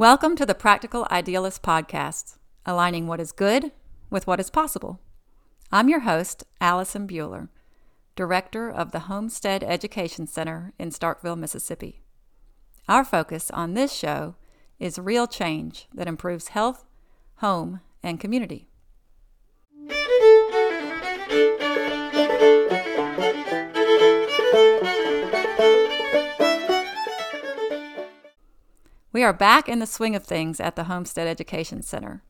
Welcome to the Practical Idealist Podcast, aligning what is good with what is possible. I'm your host, Allison Buehler, Director of the Homestead Education Center in Starkville, Mississippi. Our focus on this show is real change that improves health, home, and community. We are back in the swing of things at the Homestead Education Center.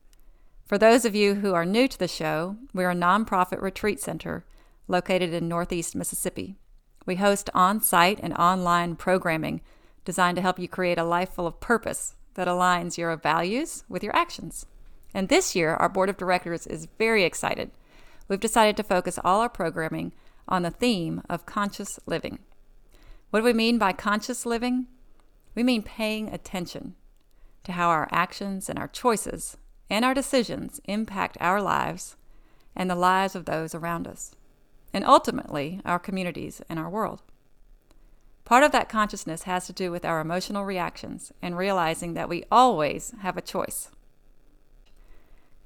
For those of you who are new to the show, we're a nonprofit retreat center located in Northeast Mississippi. We host on site and online programming designed to help you create a life full of purpose that aligns your values with your actions. And this year, our board of directors is very excited. We've decided to focus all our programming on the theme of conscious living. What do we mean by conscious living? We mean paying attention to how our actions and our choices and our decisions impact our lives and the lives of those around us, and ultimately our communities and our world. Part of that consciousness has to do with our emotional reactions and realizing that we always have a choice.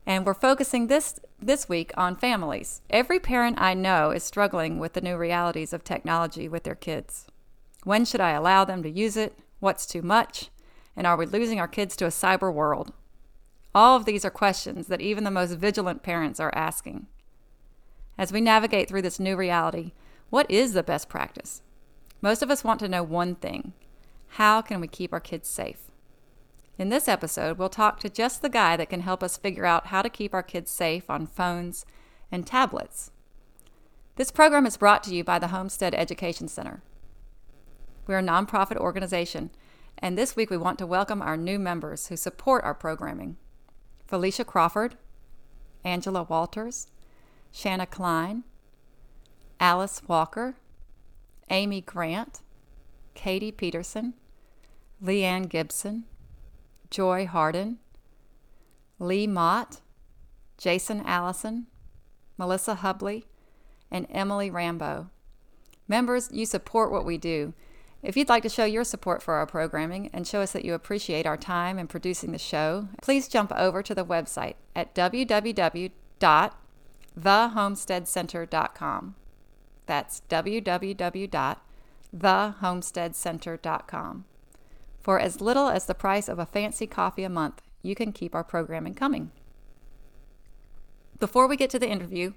And we're focusing this this week on families. Every parent I know is struggling with the new realities of technology with their kids. When should I allow them to use it? What's too much? And are we losing our kids to a cyber world? All of these are questions that even the most vigilant parents are asking. As we navigate through this new reality, what is the best practice? Most of us want to know one thing how can we keep our kids safe? In this episode, we'll talk to just the guy that can help us figure out how to keep our kids safe on phones and tablets. This program is brought to you by the Homestead Education Center. We're a nonprofit organization, and this week we want to welcome our new members who support our programming Felicia Crawford, Angela Walters, Shanna Klein, Alice Walker, Amy Grant, Katie Peterson, Leanne Gibson, Joy Harden, Lee Mott, Jason Allison, Melissa Hubley, and Emily Rambo. Members, you support what we do if you'd like to show your support for our programming and show us that you appreciate our time in producing the show, please jump over to the website at www.thehomesteadcenter.com. That's www.thehomesteadcenter.com. For as little as the price of a fancy coffee a month, you can keep our programming coming. Before we get to the interview,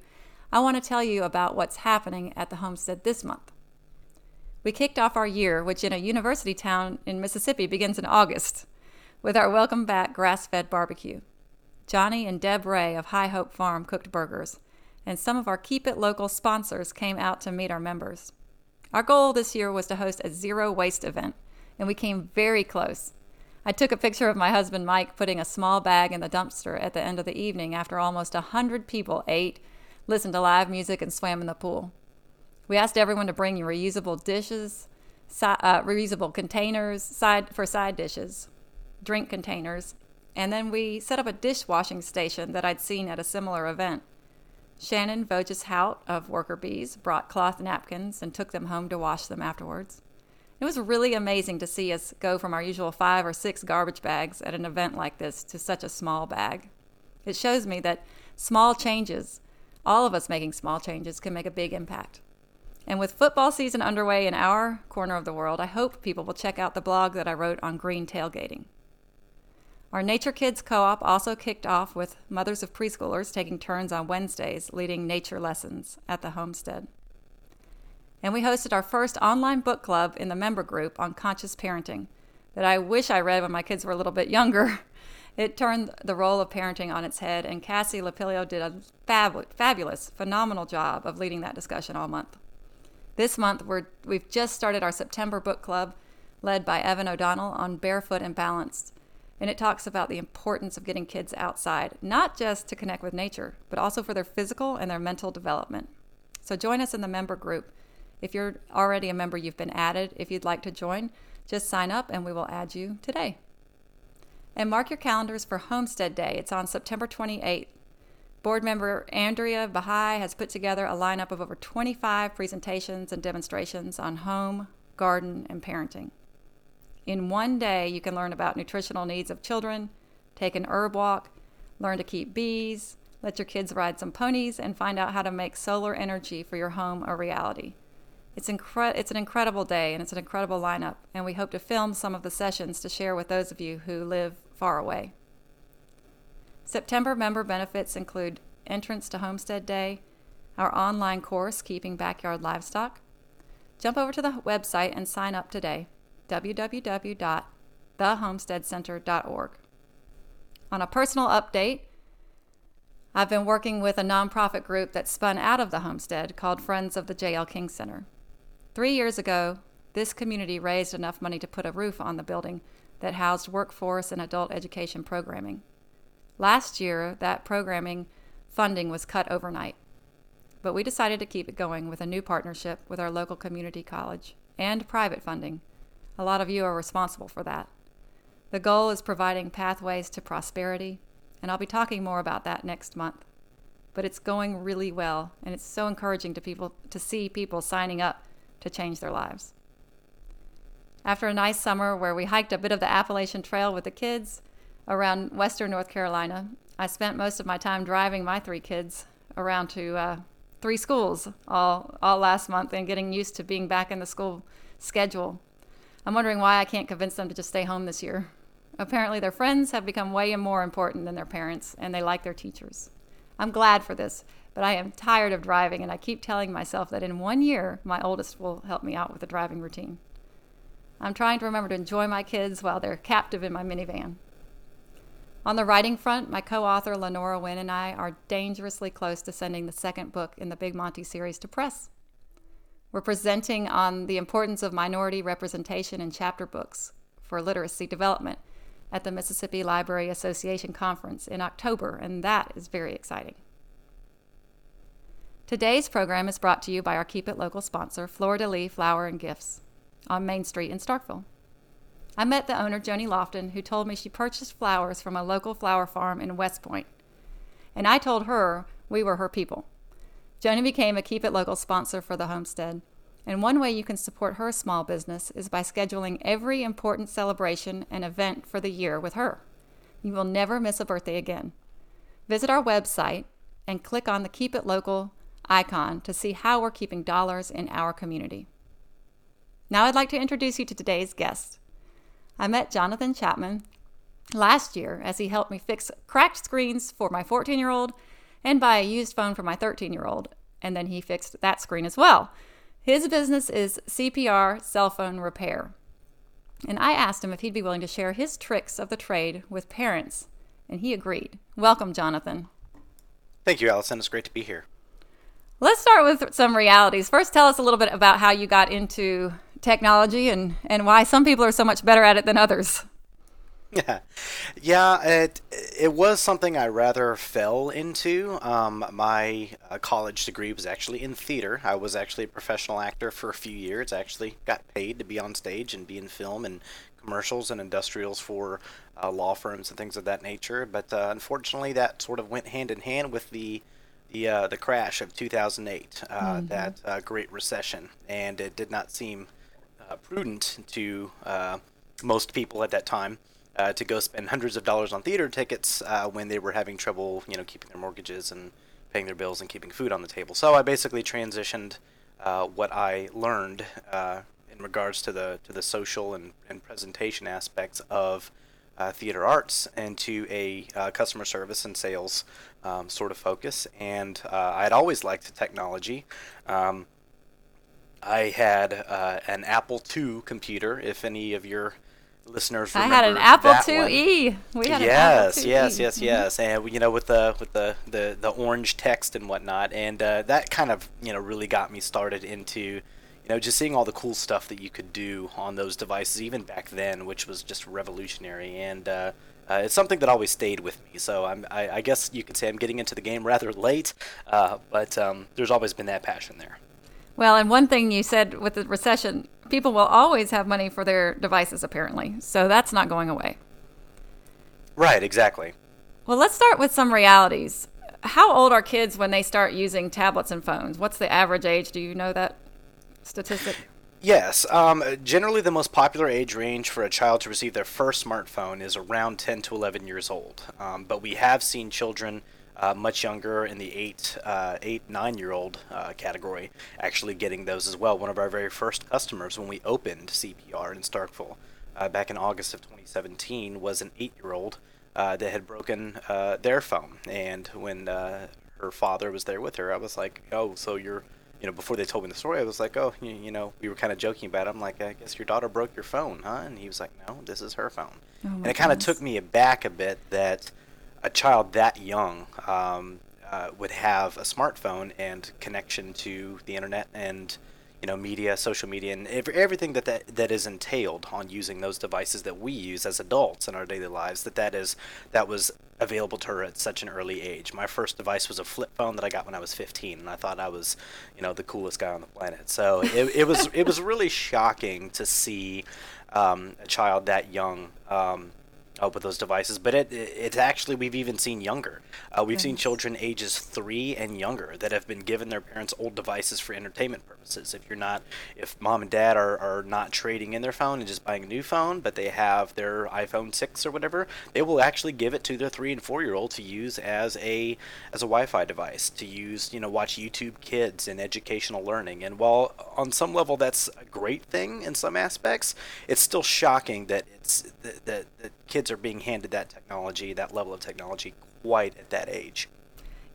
I want to tell you about what's happening at the homestead this month. We kicked off our year, which in a university town in Mississippi begins in August, with our welcome back grass fed barbecue. Johnny and Deb Ray of High Hope Farm cooked burgers, and some of our Keep It Local sponsors came out to meet our members. Our goal this year was to host a zero waste event, and we came very close. I took a picture of my husband Mike putting a small bag in the dumpster at the end of the evening after almost a hundred people ate, listened to live music, and swam in the pool. We asked everyone to bring reusable dishes, uh, reusable containers side for side dishes, drink containers, and then we set up a dishwashing station that I'd seen at a similar event. Shannon Voges Hout of Worker Bees brought cloth napkins and took them home to wash them afterwards. It was really amazing to see us go from our usual five or six garbage bags at an event like this to such a small bag. It shows me that small changes, all of us making small changes, can make a big impact. And with football season underway in our corner of the world, I hope people will check out the blog that I wrote on green tailgating. Our Nature Kids Co op also kicked off with mothers of preschoolers taking turns on Wednesdays leading nature lessons at the homestead. And we hosted our first online book club in the member group on conscious parenting that I wish I read when my kids were a little bit younger. It turned the role of parenting on its head, and Cassie Lapilio did a fab- fabulous, phenomenal job of leading that discussion all month. This month, we're, we've just started our September book club led by Evan O'Donnell on Barefoot and Balanced. And it talks about the importance of getting kids outside, not just to connect with nature, but also for their physical and their mental development. So join us in the member group. If you're already a member, you've been added. If you'd like to join, just sign up and we will add you today. And mark your calendars for Homestead Day. It's on September 28th. Board member Andrea Bahai has put together a lineup of over 25 presentations and demonstrations on home, garden, and parenting. In one day, you can learn about nutritional needs of children, take an herb walk, learn to keep bees, let your kids ride some ponies, and find out how to make solar energy for your home a reality. It's, incre- it's an incredible day and it's an incredible lineup, and we hope to film some of the sessions to share with those of you who live far away. September member benefits include entrance to Homestead Day, our online course, Keeping Backyard Livestock. Jump over to the website and sign up today www.thehomesteadcenter.org. On a personal update, I've been working with a nonprofit group that spun out of the homestead called Friends of the J.L. King Center. Three years ago, this community raised enough money to put a roof on the building that housed workforce and adult education programming. Last year, that programming funding was cut overnight. But we decided to keep it going with a new partnership with our local community college and private funding. A lot of you are responsible for that. The goal is providing pathways to prosperity, and I'll be talking more about that next month. But it's going really well, and it's so encouraging to people to see people signing up to change their lives. After a nice summer where we hiked a bit of the Appalachian Trail with the kids around western North Carolina, I spent most of my time driving my three kids around to uh, three schools all, all last month and getting used to being back in the school schedule. I'm wondering why I can't convince them to just stay home this year. Apparently, their friends have become way more important than their parents, and they like their teachers. I'm glad for this, but I am tired of driving, and I keep telling myself that in one year, my oldest will help me out with the driving routine. I'm trying to remember to enjoy my kids while they're captive in my minivan. On the writing front, my co author Lenora Wynn and I are dangerously close to sending the second book in the Big Monty series to press. We're presenting on the importance of minority representation in chapter books for literacy development at the Mississippi Library Association Conference in October, and that is very exciting. Today's program is brought to you by our Keep It Local sponsor, de Lis Flower and Gifts, on Main Street in Starkville. I met the owner, Joni Lofton, who told me she purchased flowers from a local flower farm in West Point. And I told her we were her people. Joni became a Keep It Local sponsor for the homestead. And one way you can support her small business is by scheduling every important celebration and event for the year with her. You will never miss a birthday again. Visit our website and click on the Keep It Local icon to see how we're keeping dollars in our community. Now I'd like to introduce you to today's guest. I met Jonathan Chapman last year as he helped me fix cracked screens for my 14 year old and buy a used phone for my 13 year old. And then he fixed that screen as well. His business is CPR cell phone repair. And I asked him if he'd be willing to share his tricks of the trade with parents, and he agreed. Welcome, Jonathan. Thank you, Allison. It's great to be here. Let's start with some realities. First, tell us a little bit about how you got into technology and, and why some people are so much better at it than others. Yeah, yeah. It it was something I rather fell into. Um, my uh, college degree was actually in theater. I was actually a professional actor for a few years. I actually got paid to be on stage and be in film and commercials and industrials for uh, law firms and things of that nature. But uh, unfortunately, that sort of went hand in hand with the the uh, the crash of 2008, uh, mm-hmm. that uh, Great Recession, and it did not seem prudent to uh, most people at that time uh, to go spend hundreds of dollars on theater tickets when they were having trouble, you know, keeping their mortgages and paying their bills and keeping food on the table. So I basically transitioned what I learned in regards to the to the social and, and presentation aspects of uh, theater arts into a uh, customer service and sales um, sort of focus. And uh, I'd always liked technology. Um, I had uh, an Apple II computer. If any of your listeners remember I had an Apple IIe. We had yes, yes, yes, mm-hmm. yes, and you know with the with the the, the orange text and whatnot, and uh, that kind of you know really got me started into you know just seeing all the cool stuff that you could do on those devices even back then, which was just revolutionary, and uh, uh, it's something that always stayed with me. So I'm I, I, guess you could say I'm getting into the game rather late, uh, but um, there's always been that passion there. Well, and one thing you said with the recession, people will always have money for their devices, apparently. So that's not going away. Right, exactly. Well, let's start with some realities. How old are kids when they start using tablets and phones? What's the average age? Do you know that statistic? Yes. Um, generally, the most popular age range for a child to receive their first smartphone is around 10 to 11 years old. Um, but we have seen children uh, much younger in the eight, uh, eight, nine year old uh, category actually getting those as well. One of our very first customers when we opened CPR in Starkville uh, back in August of 2017 was an eight year old uh, that had broken uh, their phone. And when her father was there with her, I was like, oh, so you're you know, before they told me the story, I was like, oh, you, you know, we were kind of joking about it. I'm like, I guess your daughter broke your phone, huh? And he was like, no, this is her phone. Oh and it kind of took me aback a bit that a child that young um, uh, would have a smartphone and connection to the internet and you know media social media and everything that, that that is entailed on using those devices that we use as adults in our daily lives that that is that was available to her at such an early age. My first device was a flip phone that i got when i was 15 and i thought i was you know the coolest guy on the planet. So it, it was it was really shocking to see um, a child that young. Um, uh, with those devices, but it, it's actually we've even seen younger. Uh, we've seen children ages three and younger that have been given their parents old devices for entertainment purposes. If you're not, if mom and dad are, are not trading in their phone and just buying a new phone, but they have their iPhone six or whatever, they will actually give it to their three and four year old to use as a as a Wi-Fi device to use, you know, watch YouTube Kids and educational learning. And while on some level that's a great thing in some aspects, it's still shocking that it's that, that, that kids are being handed that technology, that level of technology, quite at that age.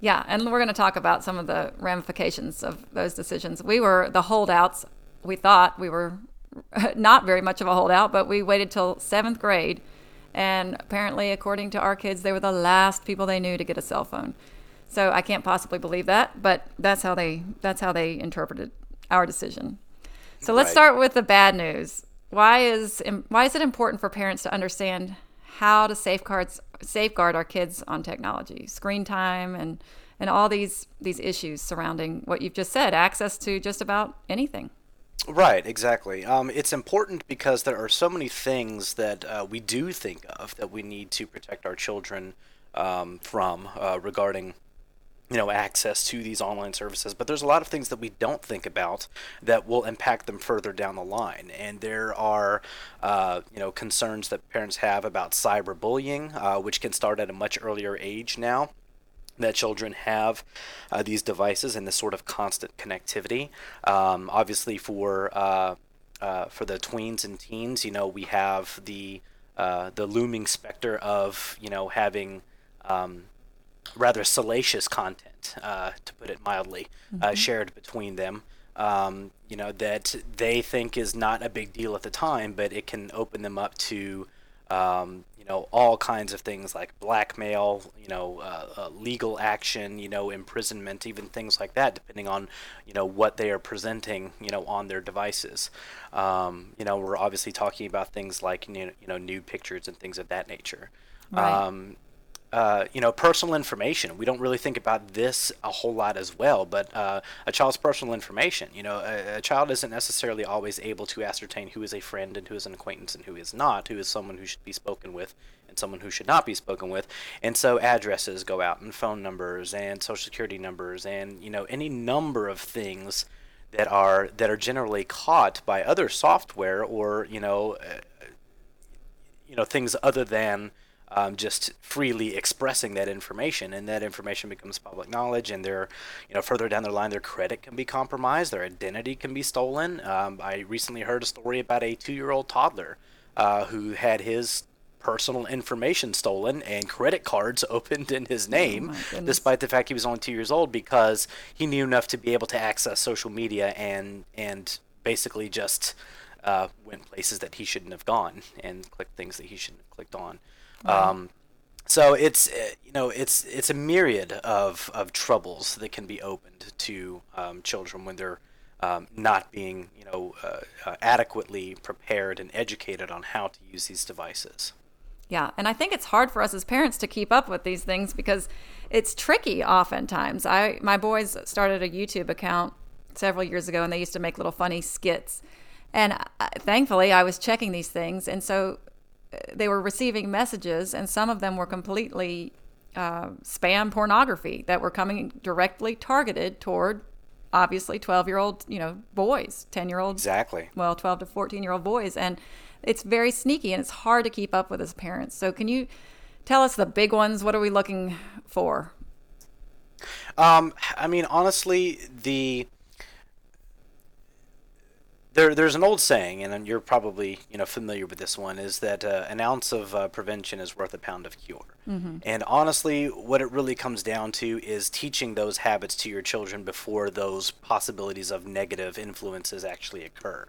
Yeah, and we're going to talk about some of the ramifications of those decisions. We were the holdouts. We thought we were not very much of a holdout, but we waited till seventh grade. And apparently, according to our kids, they were the last people they knew to get a cell phone. So I can't possibly believe that, but that's how they that's how they interpreted our decision. So let's right. start with the bad news. Why is why is it important for parents to understand how to safeguard safeguard our kids on technology, screen time, and and all these these issues surrounding what you've just said, access to just about anything. Right, exactly. Um, it's important because there are so many things that uh, we do think of that we need to protect our children um, from uh, regarding you know access to these online services but there's a lot of things that we don't think about that will impact them further down the line. And there are uh, you know concerns that parents have about cyberbullying uh, which can start at a much earlier age now that children have uh, these devices and this sort of constant connectivity. Um, obviously for uh, uh, for the tweens and teens you know we have the uh, the looming specter of you know having um, rather salacious content, uh, to put it mildly, uh, mm-hmm. uh, shared between them. Um, you know that they think is not a big deal at the time, but it can open them up to um, you know all kinds of things like blackmail, you know, uh, uh, legal action, you know, imprisonment, even things like that, depending on you know what they are presenting, you know, on their devices. Um, you know, we're obviously talking about things like you know, you know nude pictures and things of that nature. Right. Um, uh, you know, personal information. We don't really think about this a whole lot as well, but uh, a child's personal information. You know, a, a, child isn't necessarily always able to ascertain who is a friend and who is an acquaintance and who is not, who is someone who should be spoken with and someone who should not be spoken with. And so addresses go out and phone numbers and social security numbers and, you know, any number of things that are that are generally caught by other software or, you know, uh, you know, things other than um, just freely expressing that information, and that information becomes public knowledge. And they're, you know, further down the line, their credit can be compromised, their identity can be stolen. Um, I recently heard a story about a two-year-old toddler uh, who had his personal information stolen and credit cards opened in his oh name, oh despite the fact he was only two years old, because he knew enough to be able to access social media and and basically just uh, went places that he shouldn't have gone and clicked things that he shouldn't have clicked on. Um, so it's eh, you know it's it's a myriad of, of troubles that can be opened to um, children when they're um, not being you know uh, uh, adequately prepared and educated on how to use these devices. Yeah, and I think it's hard for us as parents to keep up with these things because it's tricky oftentimes. I my boys started a YouTube account several years ago and they used to make little funny skits. And I, uh, thankfully I was checking these things and so they were receiving messages, and some of them were completely uh, spam pornography that were coming directly targeted toward obviously 12 year old, you know, boys, 10 year old Exactly. Well, 12 to 14 year old boys. And it's very sneaky and it's hard to keep up with as parents. So, can you tell us the big ones? What are we looking for? Um, I mean, honestly, the there, there's an old saying, and you're probably you know familiar with this one, is that uh, an ounce of uh, prevention is worth a pound of cure. Mm-hmm. And honestly, what it really comes down to is teaching those habits to your children before those possibilities of negative influences actually occur.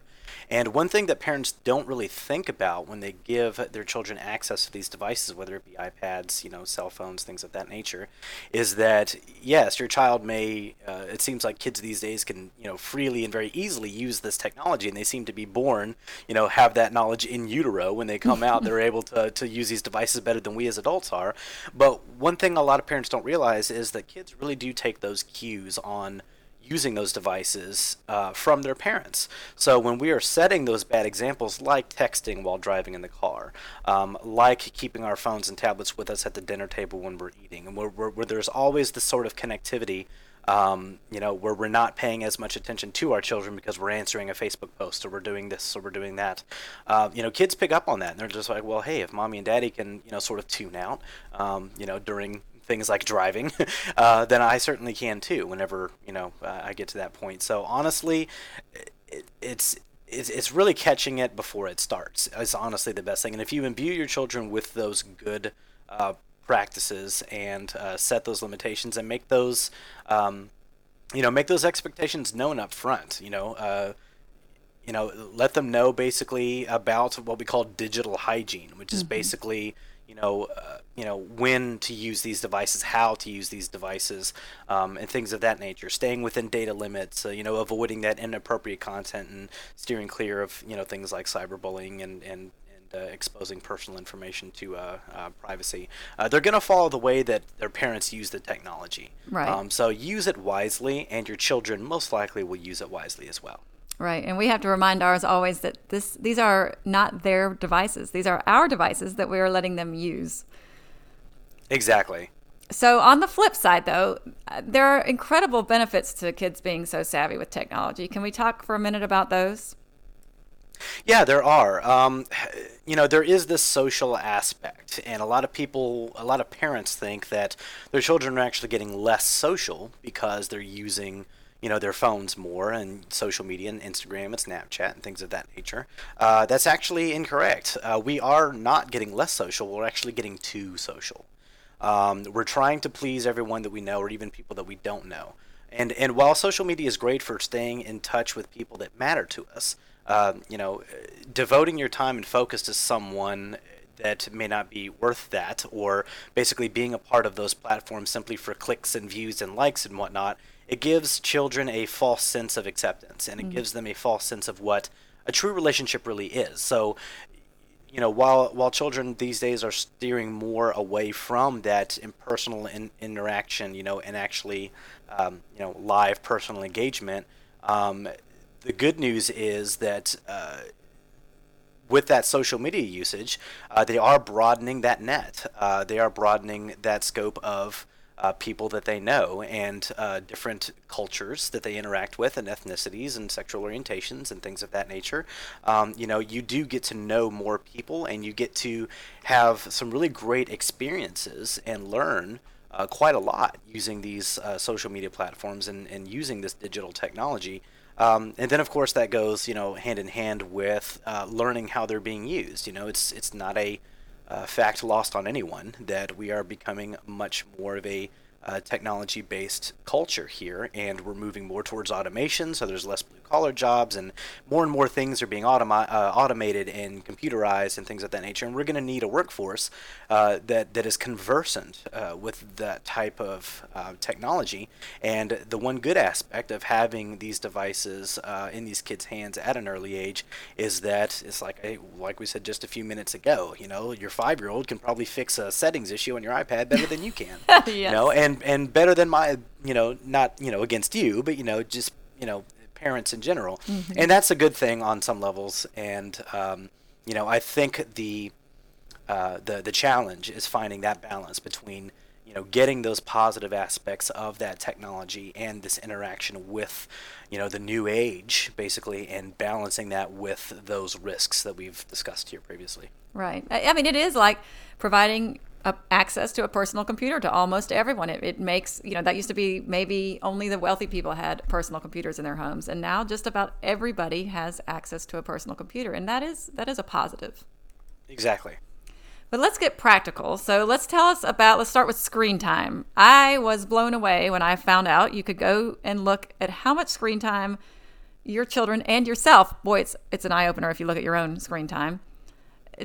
And one thing that parents don't really think about when they give their children access to these devices, whether it be iPads, you know, cell phones, things of that nature, is that yes, your child may. Uh, it seems like kids these days can, you know, freely and very easily use this technology, and they seem to be born, you know, have that knowledge in utero. When they come out, they're able to to use these devices better than we as adults are. But one thing a lot of parents don't realize is that kids really do take those cues on using those devices uh, from their parents. So when we are setting those bad examples, like texting while driving in the car, um, like keeping our phones and tablets with us at the dinner table when we're eating, and where, where, where there's always this sort of connectivity. Um, you know, where we're not paying as much attention to our children because we're answering a Facebook post or we're doing this or we're doing that. Uh, you know, kids pick up on that and they're just like, well, hey, if mommy and daddy can, you know, sort of tune out, um, you know, during things like driving, uh, then I certainly can too. Whenever you know uh, I get to that point. So honestly, it, it's it's, it's really catching it before it starts is honestly the best thing. And if you imbue your children with those good uh, practices and uh, set those limitations and make those, um, you know, make those expectations known up front, you know, uh, you know, let them know basically about what we call digital hygiene, which is mm-hmm. basically you know, uh, you know when to use these devices, how to use these devices, um, and things of that nature. Staying within data limits, uh, you know, avoiding that inappropriate content and steering clear of you know things like cyberbullying and and uh, exposing personal information to uh, uh, privacy. Uh, they're going to follow the way that their parents use the technology. Right. Um, so use it wisely, and your children most likely will use it wisely as well. Right. And we have to remind ours always that this these are not their devices. These are our devices that we are letting them use. Exactly. So on the flip side though, there are incredible benefits to kids being so savvy with technology. Can we talk for a minute about those? Yeah, there are. Um, you know, there is this social aspect, and a lot of people, a lot of parents think that their children are actually getting less social because they're using you know their phones more and social media and Instagram and Snapchat and things of that nature. Uh, that's actually incorrect. Uh, we are not getting less social. We're actually getting too social. Um, we're trying to please everyone that we know or even people that we don't know. And and while social media is great for staying in touch with people that matter to us, uh, you know, devoting your time and focus to someone that may not be worth that, or basically being a part of those platforms simply for clicks and views and likes and whatnot it gives children a false sense of acceptance and it mm-hmm. gives them a false sense of what a true relationship really is. So, you know, while while children these days are steering more away from that impersonal in, interaction, you know, and actually, um, you know, live personal engagement, um, the good news is that. Uh, with that social media usage, uh, they are broadening that net. Uh, they are broadening that scope of uh, people that they know and uh, different cultures that they interact with and ethnicities and sexual orientations and things of that nature. Um, you know, you do get to know more people and you get to have some really great experiences and learn. Uh, quite a lot using these uh, social media platforms and, and using this digital technology. Um, and then, of course, that goes, you know, hand in hand with uh, learning how they're being used. You know, it's it's not a uh, fact lost on anyone that we are becoming much more of a uh, technology based culture here, and we're moving more towards automation, so there's less blue collar jobs, and more and more things are being automi- uh, automated and computerized and things of that nature. And we're going to need a workforce uh, that, that is conversant uh, with that type of uh, technology. And the one good aspect of having these devices uh, in these kids' hands at an early age is that it's like, a, like we said just a few minutes ago, you know, your five year old can probably fix a settings issue on your iPad better than you can. yes. You know, and and better than my you know not you know against you but you know just you know parents in general mm-hmm. and that's a good thing on some levels and um, you know i think the uh, the the challenge is finding that balance between you know, getting those positive aspects of that technology and this interaction with, you know, the new age, basically, and balancing that with those risks that we've discussed here previously. Right. I I mean, it is like providing a, access to a personal computer to almost everyone. It, it makes, you know, that used to be maybe only the wealthy people had personal computers in their homes. And now just about everybody has access to a personal computer. And that is, that is a positive. Exactly. But let's get practical. So let's tell us about, let's start with screen time. I was blown away when I found out you could go and look at how much screen time your children and yourself, boy, it's, it's an eye opener if you look at your own screen time.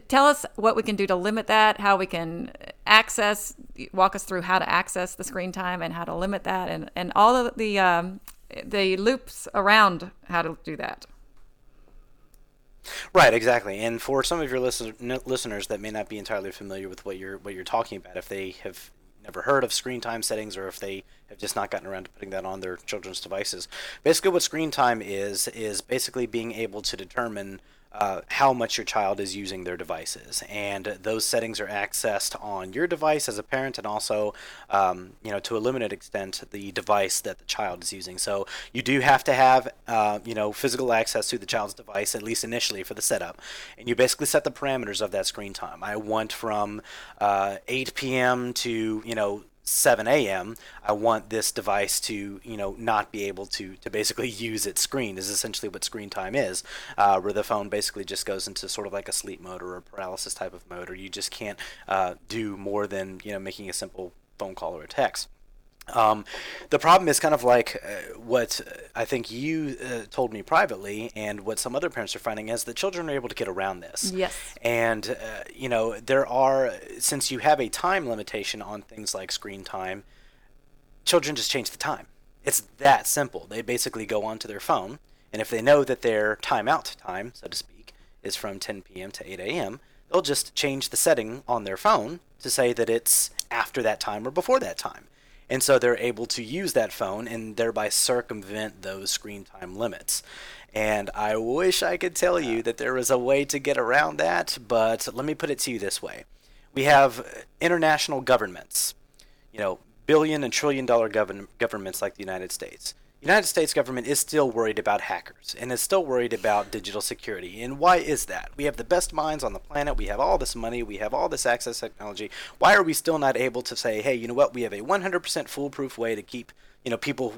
Tell us what we can do to limit that, how we can access, walk us through how to access the screen time and how to limit that, and, and all of the, um, the loops around how to do that. Right, exactly. And for some of your listen- listeners that may not be entirely familiar with what you're what you're talking about, if they have never heard of screen time settings or if they have just not gotten around to putting that on their children's devices, basically what screen time is is basically being able to determine uh, how much your child is using their devices, and those settings are accessed on your device as a parent, and also, um, you know, to a limited extent, the device that the child is using. So you do have to have, uh, you know, physical access to the child's device at least initially for the setup, and you basically set the parameters of that screen time. I want from uh, 8 p.m. to you know 7 a.m. I want this device to, you know, not be able to to basically use its screen. Is essentially what screen time is, uh, where the phone basically just goes into sort of like a sleep mode or a paralysis type of mode, or you just can't uh, do more than you know making a simple phone call or a text. Um, the problem is kind of like uh, what I think you uh, told me privately, and what some other parents are finding is that children are able to get around this. Yes. And, uh, you know, there are, since you have a time limitation on things like screen time, children just change the time. It's that simple. They basically go onto their phone, and if they know that their timeout time, so to speak, is from 10 p.m. to 8 a.m., they'll just change the setting on their phone to say that it's after that time or before that time. And so they're able to use that phone and thereby circumvent those screen time limits. And I wish I could tell you that there was a way to get around that, but let me put it to you this way. We have international governments, you know, billion and trillion dollar govern- governments like the United States. The United States government is still worried about hackers and is still worried about digital security. And why is that? We have the best minds on the planet. We have all this money. We have all this access technology. Why are we still not able to say, hey, you know what? We have a 100% foolproof way to keep, you know, people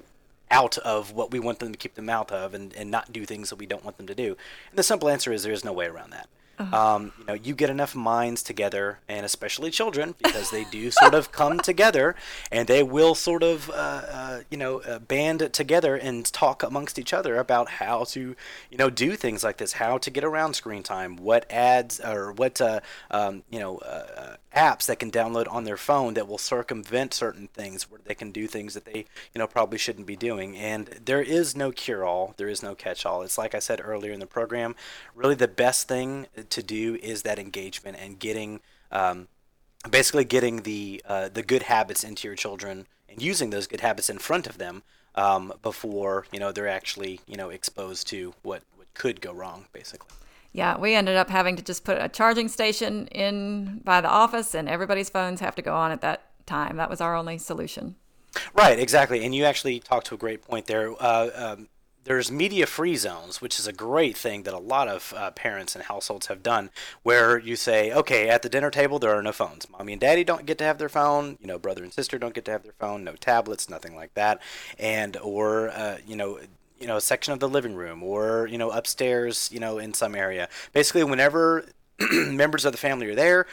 out of what we want them to keep them out of and, and not do things that we don't want them to do? And the simple answer is there is no way around that. Um, you know, you get enough minds together, and especially children, because they do sort of come together, and they will sort of, uh, uh, you know, uh, band together and talk amongst each other about how to, you know, do things like this, how to get around screen time, what ads or what, uh, um, you know, uh, apps that can download on their phone that will circumvent certain things where they can do things that they you know probably shouldn't be doing. And there is no cure all there is no catch all it's like i said earlier in the program really the best thing to do is that engagement and getting um, basically getting the uh, the good habits into your children and using those good habits in front of them um, before you know they're actually you know exposed to what, what could go wrong basically Yeah, we ended up having to just put a charging station in by the office, and everybody's phones have to go on at that time. That was our only solution. Right, exactly. And you actually talked to a great point there. Uh, um, there's media free zones, which is a great thing that a lot of uh, parents and households have done, where you say, okay, at the dinner table, there are no phones. Mommy and daddy don't get to have their phone. You know, brother and sister don't get to have their phone. No tablets, nothing like that. And, or, uh, you know, you know, a section of the living room or, you know, upstairs, you know, in some area. Basically, whenever members of the family are there,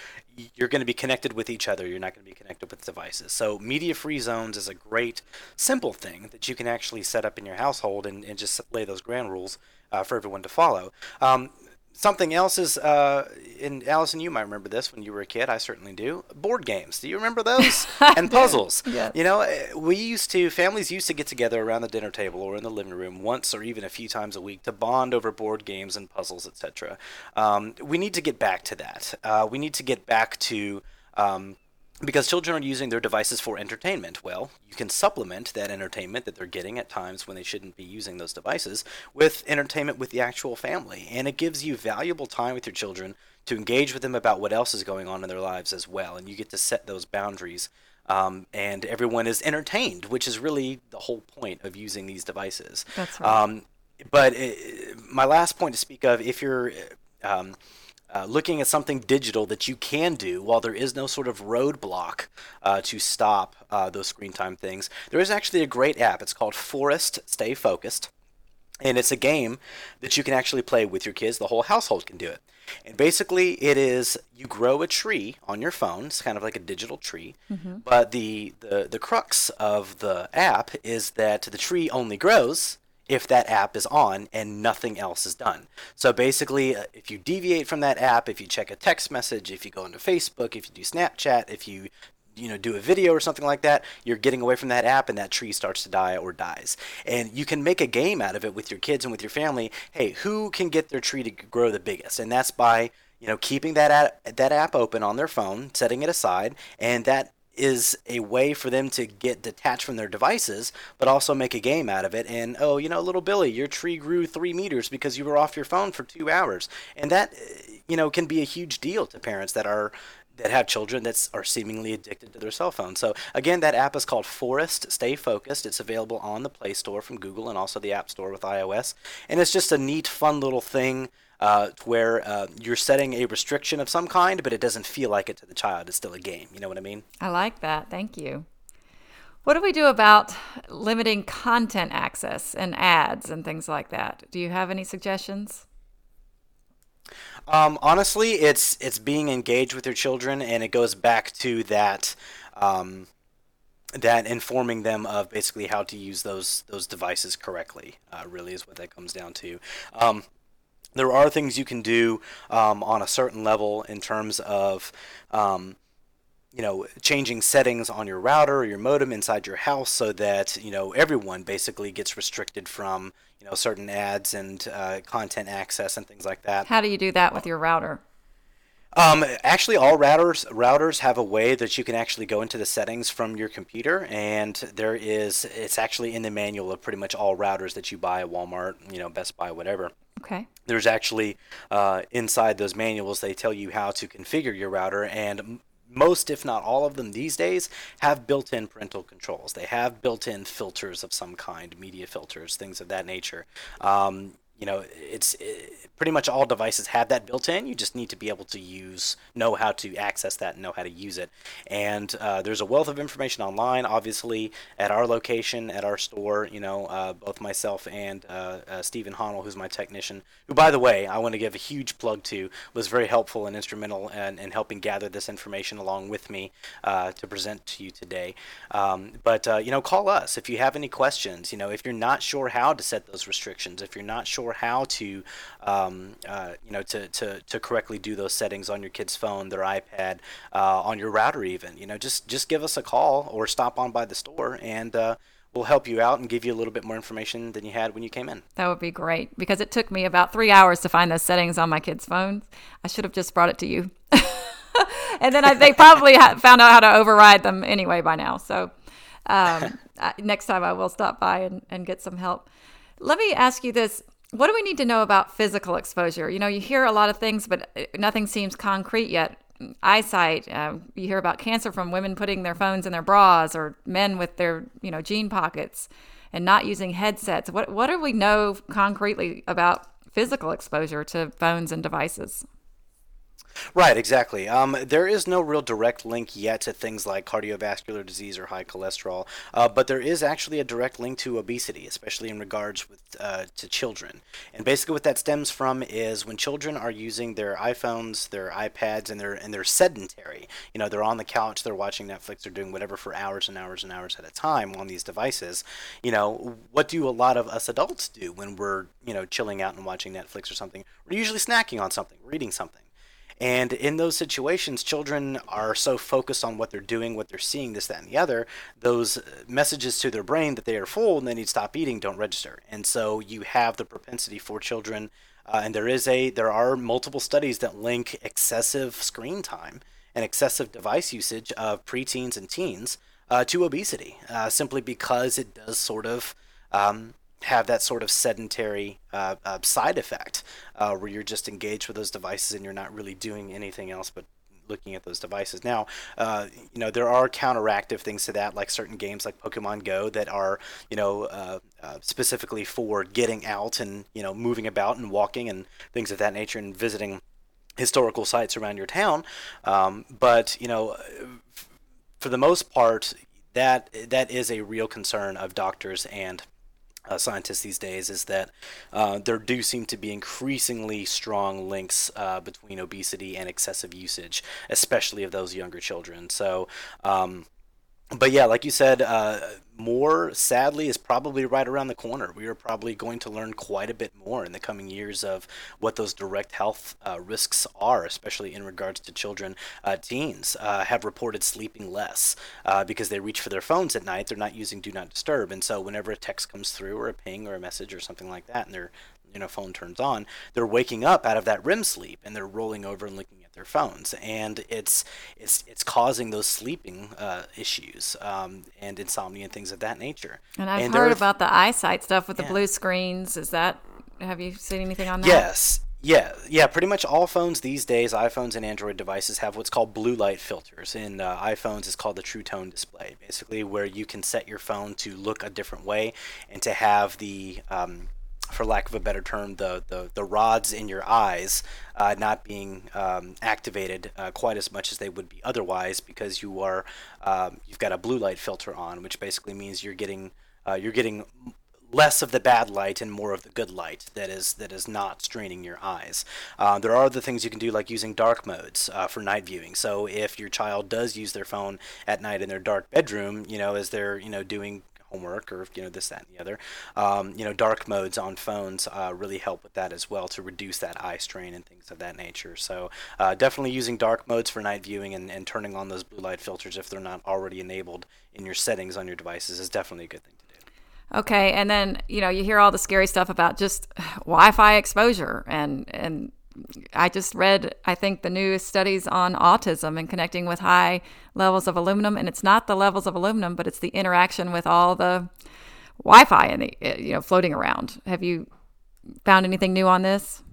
you're going to be connected with each other. You're not going to be connected with devices. So, media free zones is a great, simple thing that you can actually set up in your household and, and just lay those ground rules uh, for everyone to follow. Um, something else is, uh, and Allison, you might remember this when you were a kid. I certainly do. Board games. Do you remember those? and puzzles. Yes. You know, eh, we used to, families used to get together around the dinner table or in the living room once or even a few times a week to bond over board games and puzzles, etc. Um, we need to get back to that. Uh, we need to get back to. Um, because children are using their devices for entertainment. Well, you can supplement that entertainment that they're getting at times when they shouldn't be using those devices with entertainment with the actual family. And it gives you valuable time with your children to engage with them about what else is going on in their lives as well. And you get to set those boundaries Um, and everyone is entertained, which is really the whole point of using these devices. That's right. Um, but it, my last point to speak of, if you're um, uh, looking at something digital that you can do while there is no sort of roadblock uh, to stop uh, those screen time things, there is actually a great app. It's called Forest Stay Focused. And it's a game that you can actually play with your kids. The whole household can do it. And basically, it is you grow a tree on your phone. It's kind of like a digital tree. Mm-hmm. But the, the, the crux of the app is that the tree only grows if that app is on and nothing else is done. So basically, uh, if you deviate from that app, if you check a text message, if you go into Facebook, if you do Snapchat, if you you know do a video or something like that you're getting away from that app and that tree starts to die or dies. And you can make a game out of it with your kids and with your family. Hey who can get their tree to grow the biggest? And that's by you know keeping that app, that app open on their phone setting it aside and that is a way for them to get detached from their devices, but also make a game out of it. And oh, you know, little Billy, your tree grew three meters because you were off your phone for two hours, and that you know can be a huge deal to parents that are that have children that are seemingly addicted to their cell phone. So again, that app is called Forest Stay Focused. It's available on the Play Store from Google and also the App Store with iOS, and it's just a neat, fun little thing uh, where uh, you're setting a restriction of some kind, but it doesn't feel like it to the child. It's still a game. You know what I mean? I like that. Thank you. What do we do about limiting content access and ads and things like that? Do you have any suggestions? Um, honestly, it's it's being engaged with your children, and it goes back to that um, that informing them of basically how to use those those devices correctly. Uh, really, is what that comes down to. Um, there are things you can do um, on a certain level in terms of um, you know changing settings on your router or your modem inside your house so that you know everyone basically gets restricted from you know certain ads and uh, content access and things like that how do you do that with your router um, actually, all routers routers have a way that you can actually go into the settings from your computer, and there is it's actually in the manual of pretty much all routers that you buy at Walmart, you know, Best Buy, whatever. Okay. There's actually uh, inside those manuals they tell you how to configure your router, and most, if not all of them these days, have built in parental controls. They have built in filters of some kind, media filters, things of that nature. Um, you know, it's it, pretty much all devices have that built in. You just need to be able to use, know how to access that, and know how to use it. And uh, there's a wealth of information online. Obviously, at our location, at our store, you know, uh, both myself and uh, uh Stephen Honnell, who's my technician, who, by the way, I want to give a huge plug to, was very helpful and instrumental in, in helping gather this information along with me uh, to present to you today. Um, but uh, you know, call us if you have any questions. You know, if you're not sure how to set those restrictions, if you're not sure sure how to, um, uh, you know, to, to, to correctly do those settings on your kid's phone, their iPad, uh, on your router, even. You know, just just give us a call or stop on by the store, and uh, we'll help you out and give you a little bit more information than you had when you came in. That would be great because it took me about three hours to find those settings on my kids' phones. I should have just brought it to you. and then I, they probably found out how to override them anyway by now. So um, next time I will stop by and, and get some help. Let me ask you this what do we need to know about physical exposure? You know, you hear a lot of things, but uh, nothing seems concrete yet. Eyesight, uh, you hear about cancer from women putting their phones in their bras or men with their, you know, jean pockets and not using headsets. What, what do we know concretely about physical exposure to phones and devices? Right, exactly. Um, there is no real direct link yet to things like cardiovascular disease or high cholesterol, uh, but there is actually a direct link to obesity, especially in regards with uh, to children. And basically, what that stems from is when children are using their iPhones, their iPads, and they're and they're sedentary. You know, they're on the couch, they're watching Netflix, they're doing whatever for hours and hours and hours at a time on these devices. You know, what do a lot of us adults do when we're you know chilling out and watching Netflix or something? We're usually snacking on something, reading something. And in those situations, children are so focused on what they're doing, what they're seeing, this, that, and the other, those messages to their brain that they are full and they need to stop eating don't register. And so you have the propensity for children, uh, and there is a there are multiple studies that link excessive screen time and excessive device usage of preteens and teens uh, to obesity, uh, simply because it does sort of um, have that sort of sedentary uh, uh, side effect uh, where you're just engaged with those devices and you're not really doing anything else but looking at those devices. Now, uh, you know, there are counteractive things to that, like certain games like Pokemon Go that are, you know, uh, uh, specifically for getting out and you know moving about and walking and things of that nature and visiting historical sites around your town. Um, but you know, for the most part, that that is a real concern of doctors and uh, scientists these days is that uh, there do seem to be increasingly strong links uh, between obesity and excessive usage, especially of those younger children. So, um, but yeah, like you said, uh, more sadly is probably right around the corner. We are probably going to learn quite a bit more in the coming years of what those direct health uh, risks are, especially in regards to children. Uh, teens uh, have reported sleeping less uh, because they reach for their phones at night. They're not using Do Not Disturb, and so whenever a text comes through or a ping or a message or something like that, and their you know phone turns on, they're waking up out of that REM sleep and they're rolling over and looking their phones, and it's it's it's causing those sleeping uh, issues um, and insomnia and things of that nature. And I've and heard about the eyesight stuff with yeah. the blue screens. Is that have you seen anything on that? Yes. Yeah, yeah, pretty much all phones these days, iPhones and Android devices have what's called blue light filters. In uh, iPhones, it's called the True Tone display, basically where you can set your phone to look a different way and to have the um, for lack of a better term, the, the, the rods in your eyes uh, not being um, activated uh, quite as much as they would be otherwise because you are um, you've got a blue light filter on, which basically means you're getting uh, you're getting less of the bad light and more of the good light that is that is not straining your eyes. Uh, there are other things you can do like using dark modes uh, for night viewing. So if your child does use their phone at night in their dark bedroom, you know, as they're you know doing homework or you know this that and the other. Um, you know dark modes on phones uh, really help with that as well to reduce that eye strain and things of that nature. So uh, definitely using dark modes for night viewing and, and turning on those blue light filters if they're not already enabled in your settings on your devices is definitely a good thing to do. Okay and then you know you hear all the scary stuff about just wi-fi exposure and and I just read, I think, the new studies on autism and connecting with high levels of aluminum. And it's not the levels of aluminum, but it's the interaction with all the Wi Fi and the, eh, you know, floating around. Have you found anything new on this?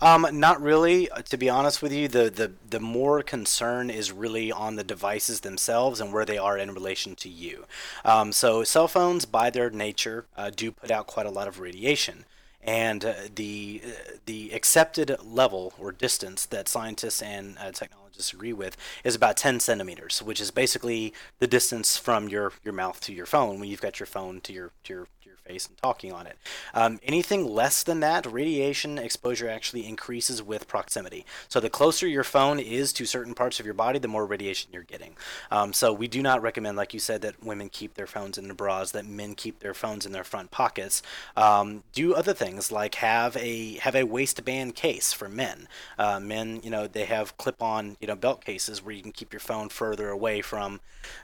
Um, not really. Uh, to be honest with you, the, the, the more concern is really on the devices themselves and where they are in relation to you. Um, so, cell phones, by their nature, uh, do put out quite a lot of radiation and uh, the uh, the accepted level or distance that scientists and uh, technologists agree with is about 10 centimeters, which is basically the distance from your, your mouth to your phone when you've got your phone to your to your face and talking on it. Um, anything less than that, radiation exposure actually increases with proximity. So the closer your phone is to certain parts of your body, the more radiation you're getting. Um, so we do not recommend, like you said, that women keep their phones in their bras, that men keep their phones in their front pockets. Um, do other things like have a have a waistband case for men. Uh, men, you know, they have clip-on, you know, belt cases where you can keep your phone further away from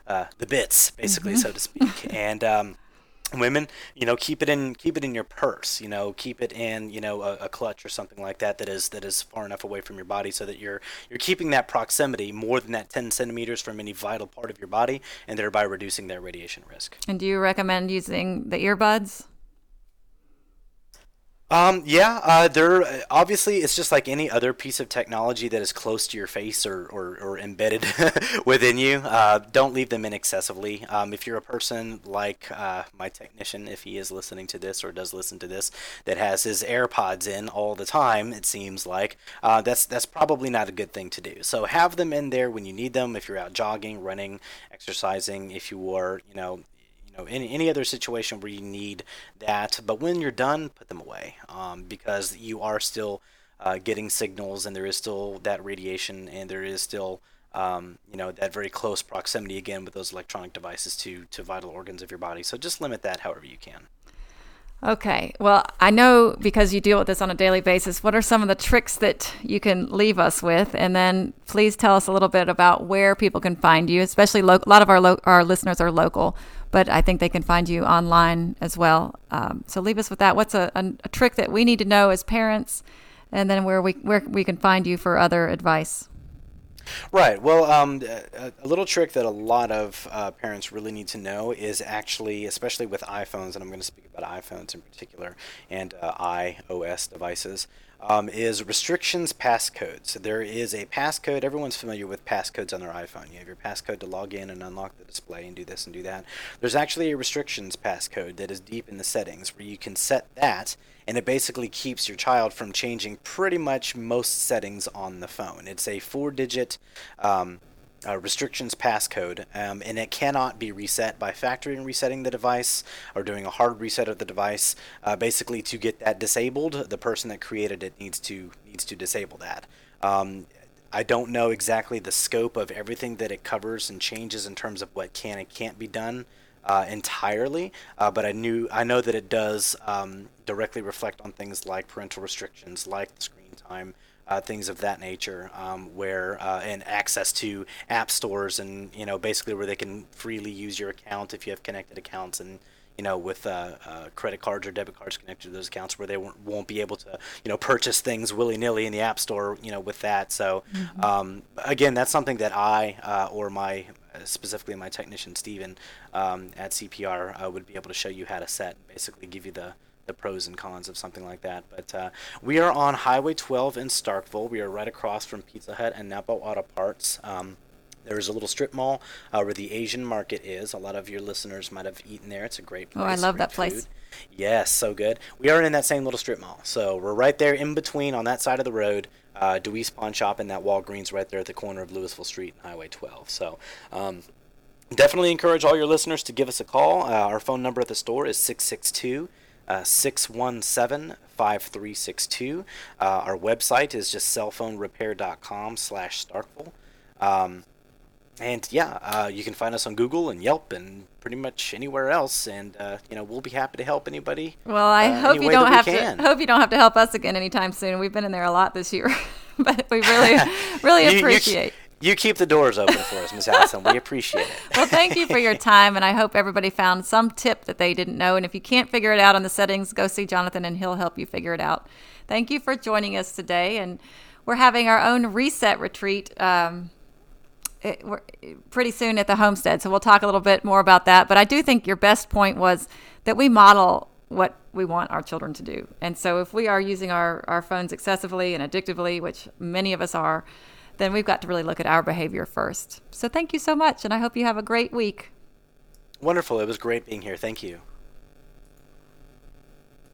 uh, the bits, basically, mm-hmm. so to speak. and um, women you know keep it in keep it in your purse you know keep it in you know a, a, clutch or something like that that is that is far enough away from your body so that you're you're keeping that proximity more than that 10 centimeters from any vital part of your body and thereby reducing that radiation risk. And do you recommend using the earbuds um, yeah, uh, they're obviously it's just like any other piece of technology that is close to your face or, or, or embedded within you. Uh, don't leave them in excessively. Um, if you're a person like uh, my technician, if he is listening to this or does listen to this, that has his AirPods in all the time, it seems like uh, that's that's probably not a good thing to do. So have them in there when you need them. If you're out jogging, running, exercising, if you are, you know, any, any other situation where you need that. But when you're done, put them away um, because you are still uh, getting signals and there is still that radiation and there is still um, you know that very close proximity again with those electronic devices to to vital organs of your body. So just limit that however you can. Okay. Well, I know because you deal with this on a daily basis. What are some of the tricks that you can leave us with? And then please tell us a little bit about where people can find you, especially lo- a lot of our, lo- our listeners are local, but I think they can find you online as well. Um, so leave us with that. What's a, a, a trick that we need to know as parents? And then where we, where we can find you for other advice. Right. Well, um, a, little trick that a lot of uh, parents really need to know is actually, especially with iPhones, and I'm going to speak about iPhones in particular and uh, iOS devices. Um, is restrictions passcodes. So there is a passcode. Everyone's familiar with passcodes on their iPhone. You have your passcode to log in and unlock the display and do this and do that. There's actually a restrictions passcode that is deep in the settings where you can set that and it basically keeps your child from changing pretty much most settings on the phone. It's a four digit um, uh, restrictions passcode, um, and it cannot be reset by factory resetting the device or doing a hard reset of the device. Uh, basically, to get that disabled, the person that created it needs to needs to disable that. Um, I don't know exactly the scope of everything that it covers and changes in terms of what can and can't be done uh, entirely, uh, but I knew I know that it does um, directly reflect on things like parental restrictions, like the screen time uh, things of that nature, um, where uh, and access to app stores and you know basically where they can freely use your account if you have connected accounts and you know with uh, uh credit cards or debit cards connected to those accounts where they won't, won't be able to you know purchase things willy nilly in the app store you know with that. So mm-hmm. um, again, that's something that I uh, or my specifically my technician Steven um, at CPR uh, would be able to show you how to set and basically give you the the pros and cons of something like that. But uh, we are on Highway 12 in Starkville. We are right across from Pizza Hut and Napa Auto Parts. Um, there's a little strip mall uh, where the Asian market is. A lot of your listeners might have eaten there. It's a great place. Oh, I love that place. Yes, so good. We are in that same little strip mall. So we're right there in between on that side of the road. Uh, Deweese Pawn Shop and that Walgreens right there at the corner of Louisville Street and Highway 12. So um, definitely encourage all your listeners to give us a call. Uh, our phone number at the store is 662 uh, 617 5362. Uh, our website is just cellphonerepair.com slash Starkville. Um, and yeah, uh, you can find us on Google and Yelp and pretty much anywhere else, and uh, you know we'll be happy to help anybody. Well, I uh, hope you don't have to. Hope you don't have to help us again anytime soon. We've been in there a lot this year, but we really, really you, appreciate. You keep the doors open for us, Miss Allison. We appreciate it. well, thank you for your time, and I hope everybody found some tip that they didn't know. And if you can't figure it out on the settings, go see Jonathan, and he'll help you figure it out. Thank you for joining us today, and we're having our own reset retreat. Um, it, pretty soon at the homestead, so we'll talk a little bit more about that. But I do think your best point was that we model what we want our children to do. And so if we are using our, our phones excessively and addictively, which many of us are, then we've got to really look at our behavior first. So thank you so much, and I hope you have a great week. Wonderful. It was great being here. Thank you.